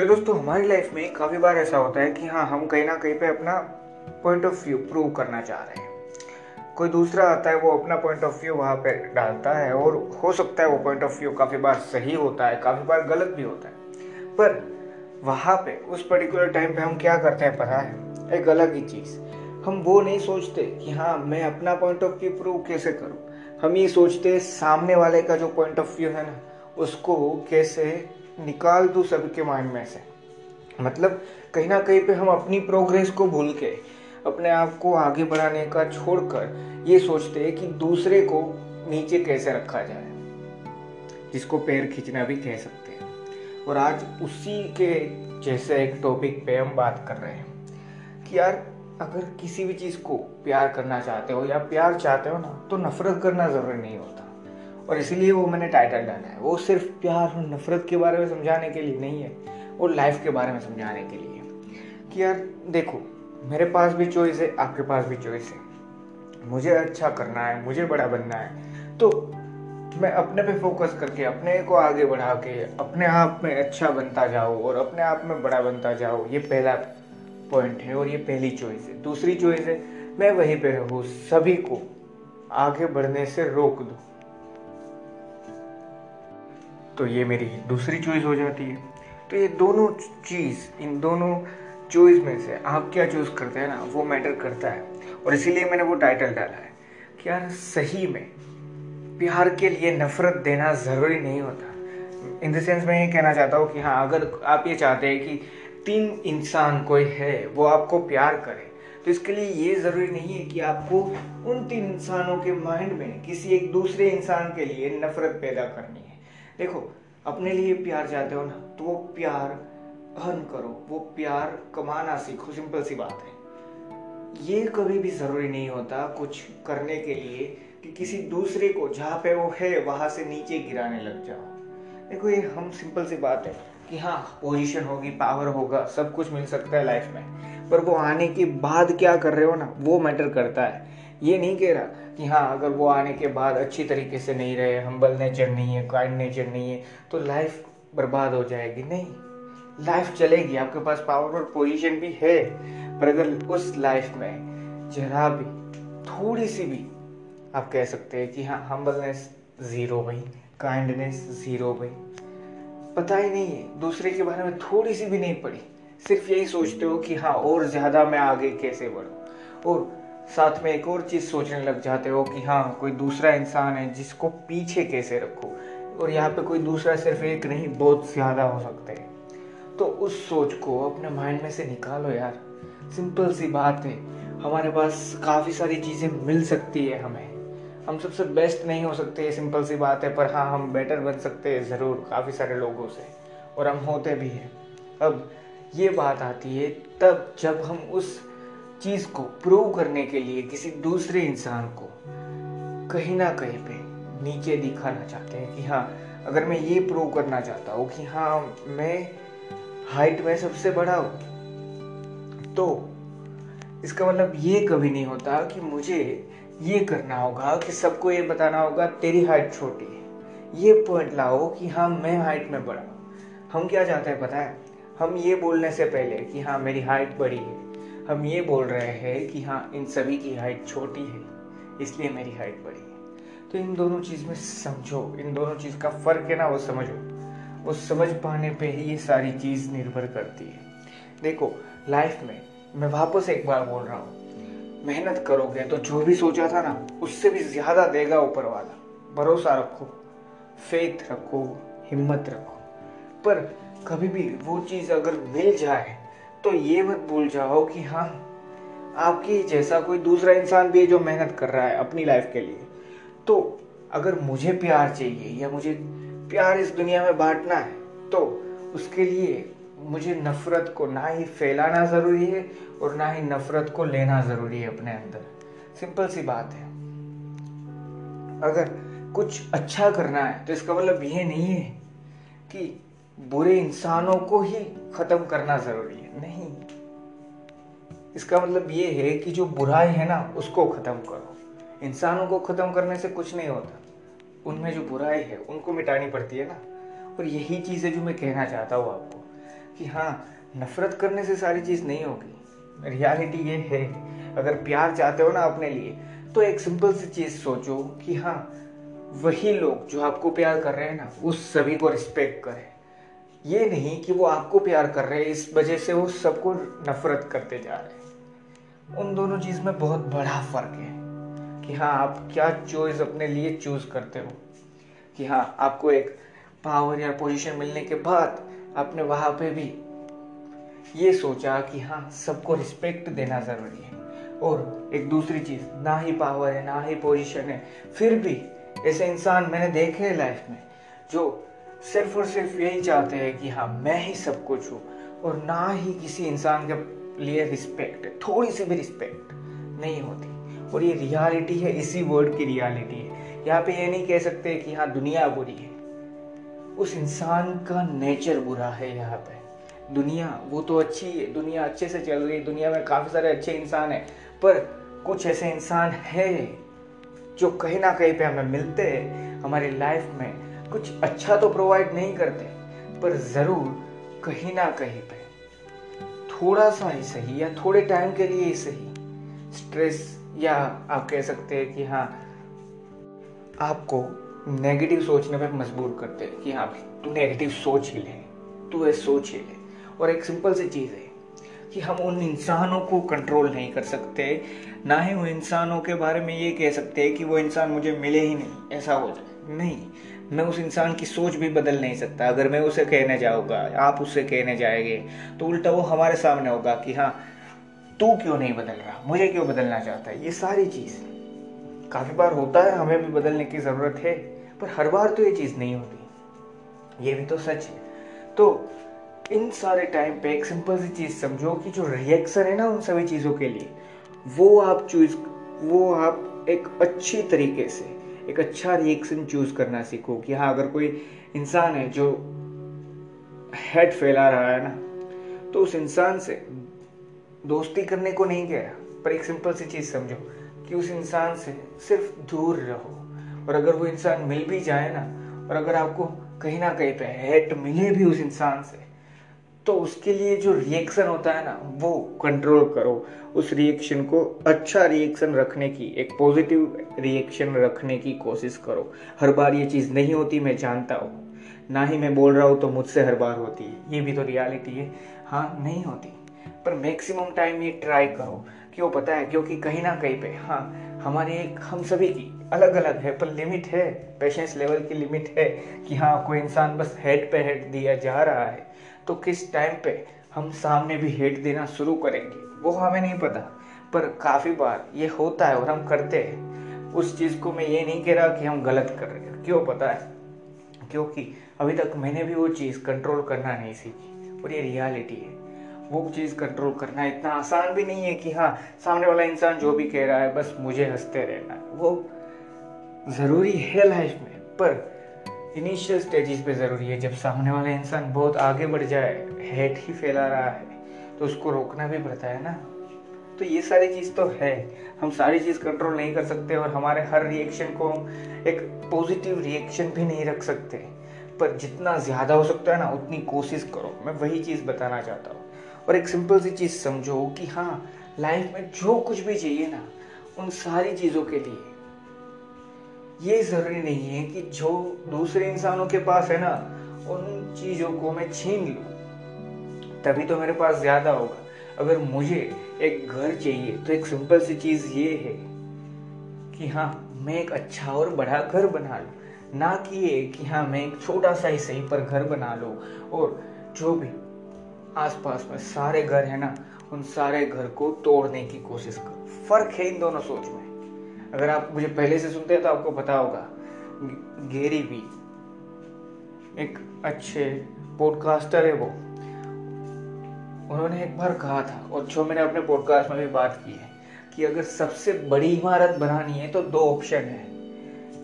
फिर दोस्तों, हमारी लाइफ में काफ़ी बार ऐसा होता है कि हाँ हम कहीं ना कहीं पे अपना पॉइंट ऑफ़ व्यू प्रूव करना चाह रहे हैं। कोई दूसरा आता है, वो अपना पॉइंट ऑफ़ व्यू वहाँ पे डालता है और हो सकता है वो पॉइंट ऑफ़ व्यू काफ़ी बार सही होता है, काफ़ी बार गलत भी होता है। पर वहाँ पे, उस पर्टिकुलर टाइम पे हम क्या करते हैं पता है? एक अलग ही चीज़। हम वो नहीं सोचते कि हाँ मैं अपना पॉइंट ऑफ़ व्यू प्रूव कैसे करूँ? हम ये सोचते सामने वाले का जो पॉइंट ऑफ़ व्यू है ना, उसको कैसे निकाल दूँ सबके माइंड में से। मतलब कहीं ना कहीं पे हम अपनी प्रोग्रेस को भूल के, अपने आप को आगे बढ़ाने का छोड़कर ये सोचते हैं कि दूसरे को नीचे कैसे रखा जाए, जिसको पैर खींचना भी कह सकते हैं। और आज उसी के जैसे एक टॉपिक पे हम बात कर रहे हैं कि यार, अगर किसी भी चीज़ को प्यार करना चाहते हो या प्यार चाहते हो ना तो नफरत करना ज़रूरी नहीं होता। और इसीलिए वो मैंने टाइटल डाला है। वो सिर्फ़ प्यार और नफरत के बारे में समझाने के लिए नहीं है, वो लाइफ के बारे में समझाने के लिए कि यार, देखो, मेरे पास भी चॉइस है, आपके पास भी चॉइस है। मुझे अच्छा करना है, मुझे बड़ा बनना है। तो मैं अपने पे फोकस करके, अपने को आगे बढ़ा के, अपने आप में अच्छा बनता जाओ और अपने आप में बड़ा बनता जाओ ये पहला पॉइंट है और ये पहली चॉइस है। दूसरी चॉइस है, मैं वहीं पे रहूँ, सभी को आगे बढ़ने से रोक दूँ। तो ये मेरी दूसरी चॉइस हो जाती है। तो ये दोनों चीज़, इन दोनों चॉइस में से आप क्या चूज़ करते हैं ना, वो मैटर करता है। और इसीलिए मैंने वो टाइटल डाला है कि यार सही में प्यार के लिए नफरत देना ज़रूरी नहीं होता। इन द सेंस मैं ये कहना चाहता हूँ कि हाँ अगर आप ये चाहते हैं कि तीन इंसान कोई है, वो आपको प्यार करे तो इसके लिए ये ज़रूरी नहीं है कि आपको उन तीन इंसानों के माइंड में किसी एक दूसरे इंसान के लिए नफरत पैदा करनी है। देखो, अपने लिए प्यार चाहते हो ना तो वो प्यार अर्न करो, वो प्यार कमाना सीखो सिंपल सी बात है। ये कभी भी ज़रूरी नहीं होता कुछ करने के लिए कि किसी दूसरे को, जहाँ पे वो है, वहाँ से नीचे गिराने लग जाओ। देखो, ये हम सिंपल सी बात है कि हाँ पोजीशन होगी पावर होगा, सब कुछ मिल सकता है लाइफ में। पर वो आने के बाद क्या कर रहे हो ना, वो मैटर करता है। ये नहीं कह रहा कि हाँ अगर वो आने के बाद अच्छी तरीके से नहीं रहे हम्बल नेचर नहीं है काइंड नेचर नहीं है तो लाइफ बर्बाद हो जाएगी। नहीं लाइफ चलेगी, आपके पास पावर और पोजीशन भी है, पर अगर उस लाइफ में जरा भी, थोड़ी सी भी, आप कह सकते हैं कि हाँ हम्बलनेस ज़ीरो भाई काइंडनेस ज़ीरो भाई पता ही नहीं है, दूसरे के बारे में थोड़ी सी भी नहीं पड़ी सिर्फ़ यही सोचते हो कि हाँ और ज़्यादा मैं आगे कैसे बढ़ूँ? और साथ में एक और चीज़ सोचने लग जाते हो कि हाँ कोई दूसरा इंसान है जिसको पीछे कैसे रखो? और यहाँ पे कोई दूसरा सिर्फ़ एक नहीं, बहुत ज़्यादा हो सकते हैं। तो उस सोच को अपने माइंड में से निकालो यार। सिंपल सी बात है। हमारे पास काफ़ी सारी चीज़ें मिल सकती है हमें। हम सबसे बेस्ट नहीं हो सकते सिंपल सी बात है, पर हाँ हम बेटर बन सकते हैं ज़रूर काफ़ी सारे लोगों से। और हम होते भी हैं। अब ये बात आती है तब जब हम उस चीज़ को प्रूव करने के लिए किसी दूसरे इंसान को कहीं ना कहीं पे नीचे दिखाना चाहते हैं कि हाँ अगर मैं ये प्रूव करना चाहता हूँ कि हाँ मैं हाइट में सबसे बड़ा हूँ तो इसका मतलब ये कभी नहीं होता कि मुझे ये करना होगा, कि सबको ये बताना होगा, तेरी हाइट छोटी है। ये पॉइंट लाओ कि हाँ मैं हाइट में बड़ा हम क्या चाहते हैं पता है? हम ये बोलने से पहले कि हाँ मेरी हाइट बड़ी है। हम ये बोल रहे हैं कि हाँ इन सभी की हाइट छोटी है, इसलिए मेरी हाइट बड़ी है। तो इन दोनों चीज़ में समझो, इन दोनों चीज़ का फ़र्क है ना, वो समझो। वो समझ पाने पे ही ये सारी चीज़ निर्भर करती है। देखो लाइफ में मैं वापस एक बार बोल रहा हूँ, मेहनत करोगे तो जो भी सोचा था ना, उससे भी ज़्यादा देगा ऊपर वाला। भरोसा रखो फेथ रखो, हिम्मत रखो। पर कभी भी वो चीज़ अगर मिल जाए तो ये मत भूल जाओ कि हाँ आपकी जैसा कोई दूसरा इंसान भी है जो मेहनत कर रहा है अपनी लाइफ के लिए। तो अगर मुझे प्यार चाहिए या मुझे प्यार इस दुनिया में बांटना है तो उसके लिए मुझे नफरत को ना ही फैलाना ज़रूरी है और ना ही नफरत को लेना ज़रूरी है अपने अंदर। सिंपल सी बात है। अगर कुछ अच्छा करना है तो इसका मतलब ये नहीं है कि बुरे इंसानों को ही ख़त्म करना ज़रूरी है। नहीं। इसका मतलब ये है कि जो बुराई है ना, उसको ख़त्म करो। इंसानों को ख़त्म करने से कुछ नहीं होता। उनमें जो बुराई है, उनको मिटानी पड़ती है ना। और यही चीज़ है जो मैं कहना चाहता हूँ आपको, कि हाँ नफरत करने से सारी चीज़ नहीं होगी। रियलिटी ये है, अगर प्यार चाहते हो ना अपने लिए तो एक सिंपल सी चीज़ सोचो कि हाँ वही लोग जो आपको प्यार कर रहे हैं ना, उस सभी को रिस्पेक्ट करें। ये नहीं कि वो आपको प्यार कर रहे हैं, इस वजह से वो सबको नफरत करते जा रहे हैं। उन दोनों चीज़ में बहुत बड़ा फ़र्क है कि हाँ आप क्या चॉइस अपने लिए चूज़ करते हो? कि हाँ आपको एक पावर या पोजीशन मिलने के बाद आपने वहाँ पे भी ये सोचा कि हाँ सबको रिस्पेक्ट देना ज़रूरी है। और एक दूसरी चीज़, ना ही पावर है, ना ही पोजीशन है, फिर भी ऐसे इंसान मैंने देखे हैं लाइफ में जो सिर्फ़ और सिर्फ़ यही चाहते हैं कि हाँ मैं ही सब कुछ हूँ और ना ही किसी इंसान के लिए रिस्पेक्ट थोड़ी सी भी रिस्पेक्ट नहीं होती। और ये रियलिटी है, इसी वर्ड की रियलिटी है। यहाँ पे ये नहीं कह सकते कि हाँ दुनिया बुरी है। उस इंसान का नेचर बुरा है यहाँ पे। दुनिया, वो तो अच्छी है, दुनिया अच्छे से चल रही है, दुनिया में काफ़ी सारे अच्छे इंसान हैं। पर कुछ ऐसे इंसान है जो कहीं ना कहीं पे हमें मिलते हैं, हमारी लाइफ में। कुछ अच्छा तो प्रोवाइड नहीं करते, पर ज़रूर कहीं ना कहीं पे। थोड़ा सा ही सही या थोड़े टाइम के लिए ही सही। स्ट्रेस या आप कह सकते हैं कि हाँ आपको नेगेटिव सोचने पर मजबूर करते हैं कि हाँ तू नेगेटिव सोच ही ले, तू ये सोच ही ले। और एक सिंपल सी चीज़ है कि हम उन इंसानों को कंट्रोल नहीं कर सकते, ना ही उन इंसानों के बारे में ये कह सकते हैं कि वो इंसान मुझे मिले ही नहीं, ऐसा हो जाए। नहीं मैं उस इंसान की सोच भी बदल नहीं सकता। अगर मैं उसे कहने जाऊँगा, आप उससे कहने जाएँगे तो उल्टा वो हमारे सामने होगा कि हाँ तू क्यों नहीं बदल रहा? मुझे क्यों बदलना चाहता है? ये सारी चीज़। काफ़ी बार होता है, हमें भी बदलने की ज़रूरत है, पर हर बार तो ये चीज़ नहीं होती। ये भी तो सच है। तो इन सारे टाइम पे एक सिंपल सी चीज़ समझो कि जो रिएक्शन है ना उन सभी चीज़ों के लिए, वो आप चूज़ वो आप एक अच्छी तरीके से एक अच्छा रिएक्शन चूज़ करना सीखो कि हाँ अगर कोई इंसान है जो हेड फैला रहा है ना तो उस इंसान से दोस्ती करने को नहीं कह रहा पर एक सिंपल सी चीज़ समझो कि उस इंसान से सिर्फ़ दूर रहो। और अगर वो इंसान मिल भी जाए ना, और अगर आपको कहीं ना कहीं पे हेट मिले भी उस इंसान से तो उसके लिए जो रिएक्शन होता है ना, वो कंट्रोल करो। उस रिएक्शन को अच्छा रिएक्शन रखने की, एक पॉजिटिव रिएक्शन रखने की कोशिश करो। हर बार ये चीज़ नहीं होती, मैं जानता हूँ। ना ही मैं बोल रहा हूँ तो मुझसे हर बार होती है। ये भी तो रियलिटी है। हाँ नहीं होती। पर मैक्सिमम टाइम ये ट्राई करो। क्यों पता है? क्योंकि कहीं ना कहीं पे हाँ हमारे एक, हम सभी की अलग अलग है, पर लिमिट है। पेशेंस लेवल की लिमिट है कि हाँ कोई इंसान बस हेड पे हेड दिया जा रहा है। तो किस टाइम पे हम सामने भी हेट देना शुरू करेंगे? वो हमें नहीं पता, पर काफ़ी बार ये होता है और हम करते हैं। उस चीज़ को मैं ये नहीं कह रहा कि हम गलत कर रहे हैं। क्यों पता है? क्योंकि अभी तक मैंने भी वो चीज़ कंट्रोल करना नहीं सीखी, और ये रियलिटी है। वो चीज़ कंट्रोल करना इतना आसान भी नहीं है कि हाँ सामने वाला इंसान जो भी कह रहा है, बस मुझे हँसते रहना है। वो ज़रूरी है लाइफ में, पर इनिशियल स्टेजेस पे ज़रूरी है, जब सामने वाला इंसान बहुत आगे बढ़ जाए हेट ही फैला रहा है तो उसको रोकना भी पड़ता है ना? तो ये सारी चीज़ तो है। हम सारी चीज़ कंट्रोल नहीं कर सकते और हमारे हर रिएक्शन को एक पॉजिटिव रिएक्शन भी नहीं रख सकते। पर जितना ज़्यादा हो सकता है ना, उतनी कोशिश करो। मैं वही चीज़ बताना चाहता हूँ। और एक सिंपल सी चीज़ समझो कि हाँ लाइफ में जो कुछ भी चाहिए ना, उन सारी चीज़ों के लिए ये ज़रूरी नहीं है कि जो दूसरे इंसानों के पास है ना, उन चीज़ों को मैं छीन लूँ। तभी तो मेरे पास ज़्यादा होगा। अगर मुझे एक घर चाहिए तो एक सिंपल सी चीज़ ये है कि हाँ मैं एक अच्छा और बड़ा घर बना लूँ। ना कि ये कि हाँ मैं एक छोटा सा ही सही पर घर बना लूँ। और जो भी आसपास में सारे घर है ना, उन सारे घर को तोड़ने की कोशिश करो। फ़र्क है इन दोनों सोच में। अगर आप मुझे पहले से सुनते हैं तो आपको पता होगा। गेरी भी एक अच्छे पॉडकास्टर है वो। उन्होंने एक बार कहा था, और जो मैंने अपने पॉडकास्ट में भी बात की है, कि अगर सबसे बड़ी इमारत बनानी है तो दो ऑप्शन है।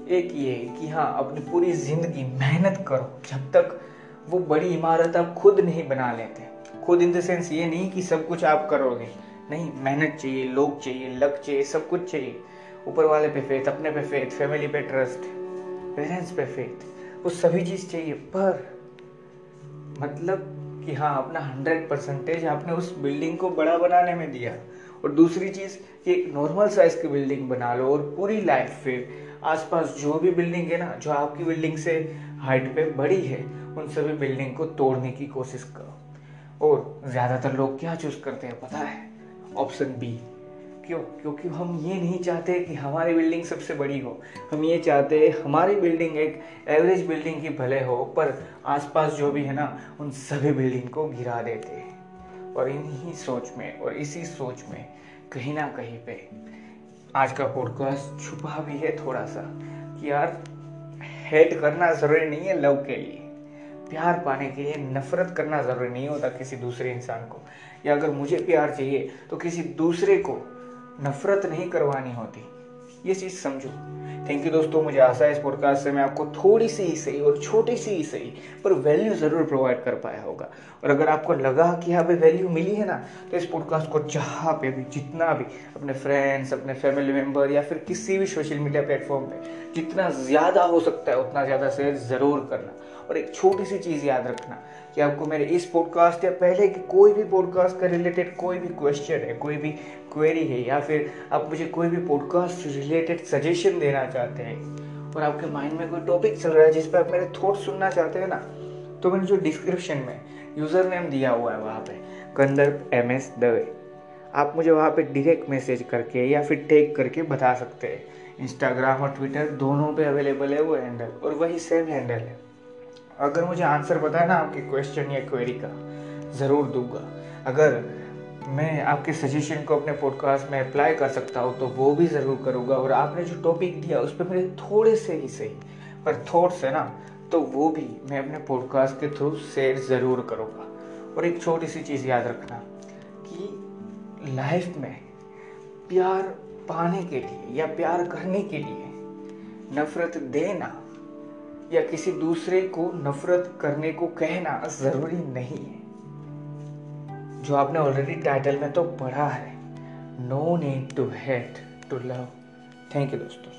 एक ये कि हाँ अपनी पूरी ज़िंदगी मेहनत करो, जब तक वो बड़ी इमारत आप खुद नहीं बना लेते। खुद इन द सेंस ये नहीं कि सब कुछ आप करोगे। नहीं, मेहनत चाहिए, लोग चाहिए, लक चाहिए, सब कुछ चाहिए। ऊपर वाले पे फेथ अपने पे फेथ फैमिली पे ट्रस्ट पेरेंट्स पे फेथ वो सभी चीज़ चाहिए। पर मतलब कि हाँ अपना हंड्रेड परसेंटेज आपने उस बिल्डिंग को बड़ा बनाने में दिया। और दूसरी चीज़ कि एक नॉर्मल साइज़ की बिल्डिंग बना लो और पूरी लाइफ फिर आसपास जो भी बिल्डिंग है ना, जो आपकी बिल्डिंग से हाइट पे बड़ी है, उन सभी बिल्डिंग को तोड़ने की कोशिश करो। और ज़्यादातर लोग क्या चूज़ करते हैं पता है? ऑप्शन बी क्यों? क्योंकि हम ये नहीं चाहते कि हमारी बिल्डिंग सबसे बड़ी हो। हम ये चाहते हैं हमारी बिल्डिंग एक एवरेज बिल्डिंग की भले हो, पर आसपास जो भी है ना, उन सभी बिल्डिंग को गिरा देते हैं। और इन्हीं सोच में, और इसी सोच में कहीं ना कहीं पे आज का पॉडकास्ट छुपा भी है थोड़ा सा कि यार हेट करना ज़रूरी नहीं है लव के लिए। प्यार पाने के लिए नफरत करना ज़रूरी नहीं होता किसी दूसरे इंसान को। या अगर मुझे प्यार चाहिए तो किसी दूसरे को नफरत नहीं करवानी होती। ये चीज़ समझो। थैंक यू दोस्तों, मुझे आशा है इस पॉडकास्ट से मैं आपको थोड़ी सी ही सही और छोटी सी ही सही पर वैल्यू ज़रूर प्रोवाइड कर पाया होगा। और अगर आपको लगा कि यहाँ पे वैल्यू मिली है ना तो इस पॉडकास्ट को जहाँ पे भी, जितना भी अपने फ्रेंड्स अपने फैमिली मेंबर या फिर किसी भी सोशल मीडिया प्लेटफॉर्म पे जितना ज़्यादा हो सकता है, उतना ज़्यादा शेयर ज़रूर करना। और एक छोटी सी चीज़ याद रखना कि आपको मेरे इस पॉडकास्ट या पहले की कोई भी पॉडकास्ट का रिलेटेड कोई भी क्वेश्चन है, कोई भी क्वेरी है, या फिर आप मुझे कोई भी पॉडकास्ट रिलेटेड सजेशन देना चाहते हैं, और आपके माइंड में कोई टॉपिक चल रहा है जिस पर आप मेरे थॉट सुनना चाहते हैं ना तो मैंने जो डिस्क्रिप्शन में यूज़र नेम दिया हुआ है वहाँ पे कंदर्प एम एस दवे। आप मुझे वहाँ पे डायरेक्ट मैसेज करके या फिर टेक करके बता सकते हैं। इंस्टाग्राम और ट्विटर दोनों पे अवेलेबल है वो हैंडल और वही सेम हैंडल है। अगर मुझे आंसर पता है ना आपके क्वेश्चन या क्वेरी का, ज़रूर दूँगा। अगर मैं आपके सजेशन को अपने पॉडकास्ट में अप्लाई कर सकता हूँ तो वो भी ज़रूर करूँगा। और आपने जो टॉपिक दिया, उस पर मेरे थोड़े से ही सही, पर थॉट्स है ना तो वो भी मैं अपने पॉडकास्ट के थ्रू शेयर ज़रूर करूँगा। और एक छोटी सी चीज़ याद रखना कि लाइफ में प्यार पाने के लिए या प्यार करने के लिए नफरत देना या किसी दूसरे को नफरत करने को कहना ज़रूरी नहीं है। जो आपने ऑलरेडी टाइटल में तो पढ़ा है no need to hate to love thank you दोस्तों।